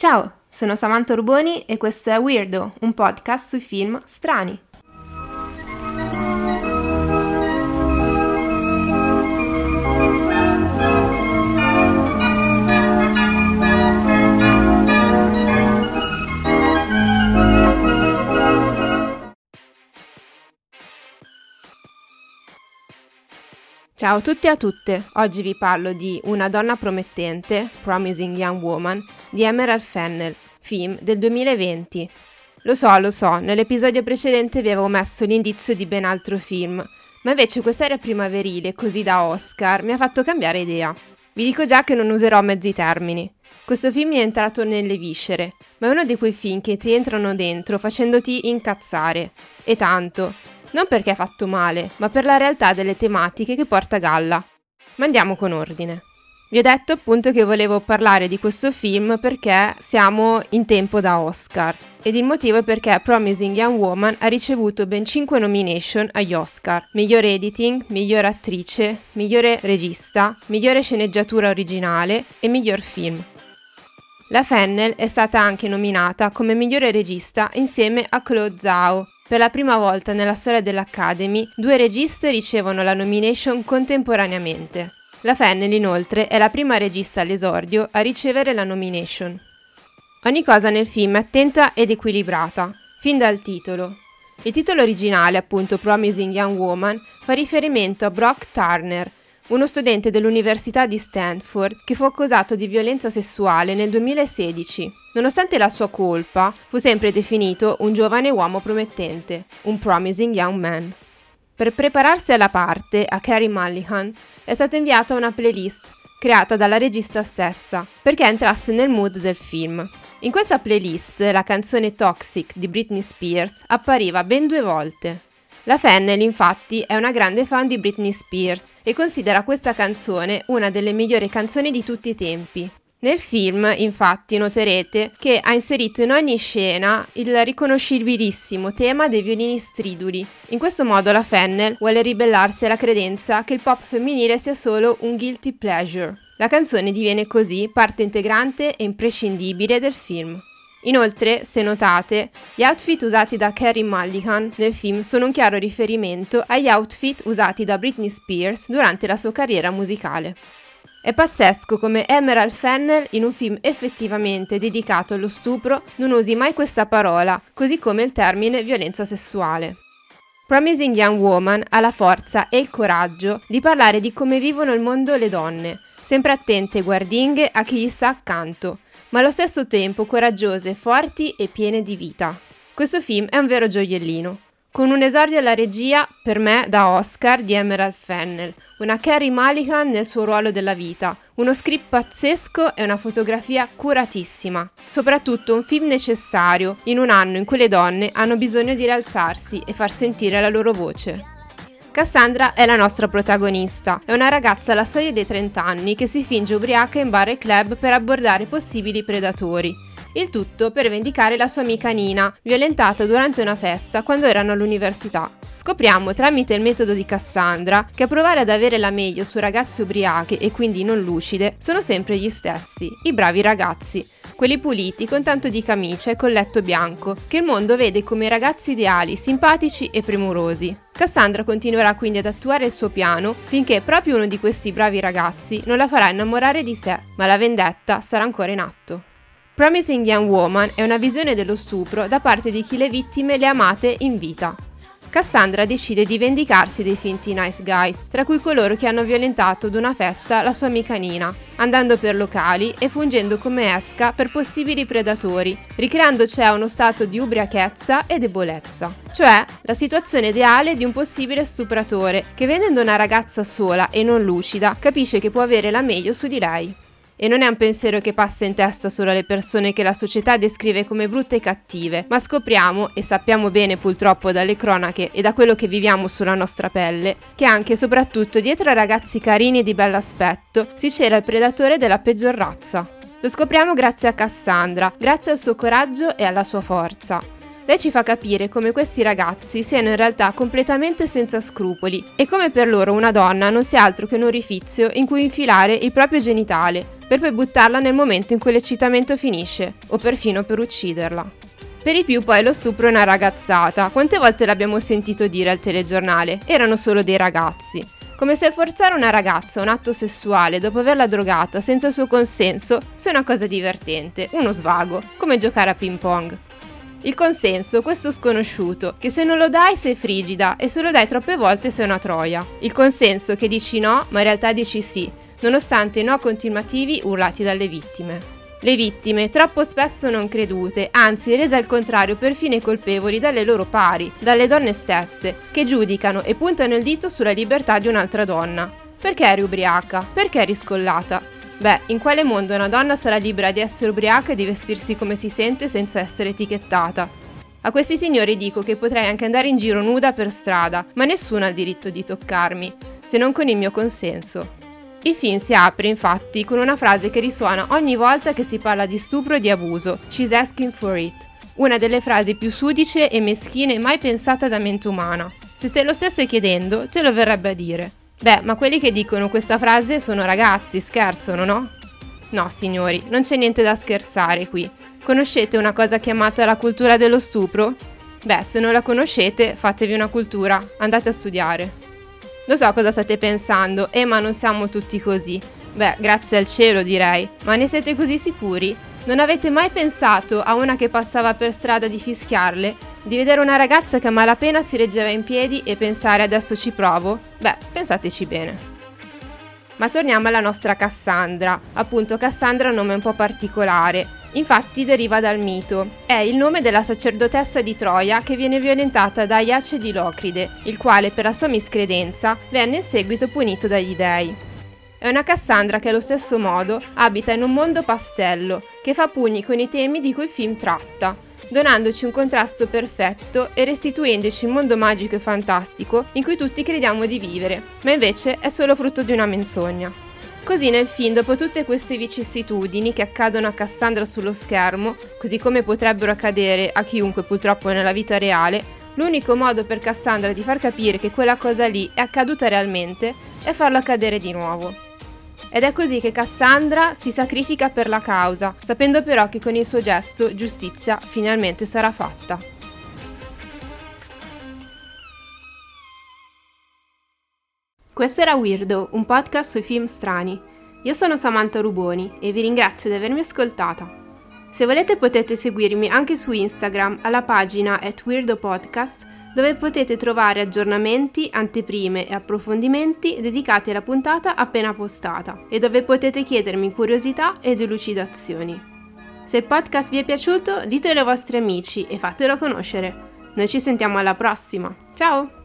Ciao, sono Samantha Urboni e questo è Weirdo, un podcast sui film strani. Ciao a tutti e a tutte, oggi vi parlo di Una donna promettente, Promising Young Woman, di Emerald Fennel, film del 2020. Lo so, lo so, nell'episodio precedente vi avevo messo l'indizio di ben altro film, ma invece quest'area primaverile, così da Oscar, mi ha fatto cambiare idea. Vi dico già che non userò mezzi termini. Questo film mi è entrato nelle viscere, ma è uno di quei film che ti entrano dentro facendoti incazzare. E tanto. Non perché è fatto male, ma per la realtà delle tematiche che porta a galla. Ma andiamo con ordine. Vi ho detto appunto che volevo parlare di questo film perché siamo in tempo da Oscar ed il motivo è perché Promising Young Woman ha ricevuto ben 5 nomination agli Oscar. Migliore editing, migliore attrice, migliore regista, migliore sceneggiatura originale e miglior film. La Fennel è stata anche nominata come migliore regista insieme a Claude Zhao per la prima volta nella storia dell'Academy, due registe ricevono la nomination contemporaneamente. La Fennel, inoltre, è la prima regista all'esordio a ricevere la nomination. Ogni cosa nel film è attenta ed equilibrata, fin dal titolo. Il titolo originale, appunto Promising Young Woman, fa riferimento a Brock Turner, uno studente dell'Università di Stanford che fu accusato di violenza sessuale nel 2016. Nonostante la sua colpa, fu sempre definito un giovane uomo promettente, un promising young man. Per prepararsi alla parte, a Carrie Mulligan è stata inviata una playlist creata dalla regista stessa perché entrasse nel mood del film. In questa playlist la canzone Toxic di Britney Spears appariva ben due volte. La Fennel infatti è una grande fan di Britney Spears e considera questa canzone una delle migliori canzoni di tutti i tempi. Nel film, infatti, noterete che ha inserito in ogni scena il riconoscibilissimo tema dei violini striduli. In questo modo la Fennel vuole ribellarsi alla credenza che il pop femminile sia solo un guilty pleasure. La canzone diviene così parte integrante e imprescindibile del film. Inoltre, se notate, gli outfit usati da Carrie Mulligan nel film sono un chiaro riferimento agli outfit usati da Britney Spears durante la sua carriera musicale. È pazzesco come Emerald Fennel in un film effettivamente dedicato allo stupro non usi mai questa parola, così come il termine violenza sessuale. Promising Young Woman ha la forza e il coraggio di parlare di come vivono il mondo le donne, sempre attente e guardinghe a chi gli sta accanto, ma allo stesso tempo coraggiose, forti e piene di vita. Questo film è un vero gioiellino. Con un esordio alla regia, per me, da Oscar, di Emerald Fennel, una Carrie Mulligan nel suo ruolo della vita, uno script pazzesco e una fotografia curatissima. Soprattutto un film necessario in un anno in cui le donne hanno bisogno di rialzarsi e far sentire la loro voce. Cassandra è la nostra protagonista, è una ragazza alla soglia dei 30 anni che si finge ubriaca in bar e club per abbordare possibili predatori. Il tutto per vendicare la sua amica Nina, violentata durante una festa quando erano all'università. Scopriamo tramite il metodo di Cassandra che a provare ad avere la meglio su ragazze ubriache e quindi non lucide sono sempre gli stessi, i bravi ragazzi, quelli puliti con tanto di camicia e col letto bianco, che il mondo vede come ragazzi ideali, simpatici e premurosi. Cassandra continuerà quindi ad attuare il suo piano finché proprio uno di questi bravi ragazzi non la farà innamorare di sé, ma la vendetta sarà ancora in atto. Promising Young Woman è una visione dello stupro da parte di chi le vittime le amate in vita. Cassandra decide di vendicarsi dei finti nice guys, tra cui coloro che hanno violentato ad una festa la sua amica Nina, andando per locali e fungendo come esca per possibili predatori, ricreando cioè uno stato di ubriachezza e debolezza, cioè la situazione ideale di un possibile stupratore che vedendo una ragazza sola e non lucida capisce che può avere la meglio su di lei. E non è un pensiero che passa in testa solo alle persone che la società descrive come brutte e cattive, ma scopriamo, e sappiamo bene purtroppo dalle cronache e da quello che viviamo sulla nostra pelle, che anche e soprattutto dietro ai ragazzi carini e di bell'aspetto si c'era il predatore della peggior razza. Lo scopriamo grazie a Cassandra, grazie al suo coraggio e alla sua forza. Lei ci fa capire come questi ragazzi siano in realtà completamente senza scrupoli e come per loro una donna non sia altro che un orifizio in cui infilare il proprio genitale, per poi buttarla nel momento in cui l'eccitamento finisce, o perfino per ucciderla. Per i più poi lo stupro è una ragazzata. Quante volte l'abbiamo sentito dire al telegiornale? Erano solo dei ragazzi. Come se forzare una ragazza a un atto sessuale dopo averla drogata senza il suo consenso sia una cosa divertente, uno svago, come giocare a ping pong. Il consenso, questo sconosciuto, che se non lo dai sei frigida e se lo dai troppe volte sei una troia. Il consenso che dici no, ma in realtà dici sì, nonostante i no continuativi urlati dalle vittime. Le vittime, troppo spesso non credute, anzi rese al contrario perfino colpevoli dalle loro pari, dalle donne stesse, che giudicano e puntano il dito sulla libertà di un'altra donna. Perché eri ubriaca? Perché eri scollata? Beh, in quale mondo una donna sarà libera di essere ubriaca e di vestirsi come si sente senza essere etichettata? A questi signori dico che potrei anche andare in giro nuda per strada, ma nessuno ha il diritto di toccarmi, se non con il mio consenso. Il film si apre infatti con una frase che risuona ogni volta che si parla di stupro e di abuso, She's asking for it, una delle frasi più sudice e meschine mai pensata da mente umana. Se te lo stesse chiedendo, te lo verrebbe a dire. Beh, ma quelli che dicono questa frase sono ragazzi, scherzano, no? No, signori, non c'è niente da scherzare qui. Conoscete una cosa chiamata la cultura dello stupro? Beh, se non la conoscete, fatevi una cultura, andate a studiare. Lo so cosa state pensando, eh ma non siamo tutti così. Beh, grazie al cielo direi, ma ne siete così sicuri? Non avete mai pensato a una che passava per strada di fischiarle? Di vedere una ragazza che a malapena si reggeva in piedi e pensare adesso ci provo? Beh, pensateci bene. Ma torniamo alla nostra Cassandra. Appunto, Cassandra è un nome un po' particolare. Infatti deriva dal mito. È il nome della sacerdotessa di Troia che viene violentata da Iace di Locride, il quale per la sua miscredenza venne in seguito punito dagli dei. È una Cassandra che allo stesso modo abita in un mondo pastello, che fa pugni con i temi di cui il film tratta, donandoci un contrasto perfetto e restituendoci un mondo magico e fantastico in cui tutti crediamo di vivere, ma invece è solo frutto di una menzogna. Così nel film, dopo tutte queste vicissitudini che accadono a Cassandra sullo schermo, così come potrebbero accadere a chiunque purtroppo nella vita reale, l'unico modo per Cassandra di far capire che quella cosa lì è accaduta realmente è farlo accadere di nuovo. Ed è così che Cassandra si sacrifica per la causa, sapendo però che con il suo gesto giustizia finalmente sarà fatta. Questo era Weirdo, un podcast sui film strani. Io sono Samantha Ruboni e vi ringrazio di avermi ascoltata. Se volete potete seguirmi anche su Instagram alla pagina at Weirdo Podcast dove potete trovare aggiornamenti, anteprime e approfondimenti dedicati alla puntata appena postata e dove potete chiedermi curiosità e delucidazioni. Se il podcast vi è piaciuto ditelo ai vostri amici e fatelo conoscere. Noi ci sentiamo alla prossima. Ciao!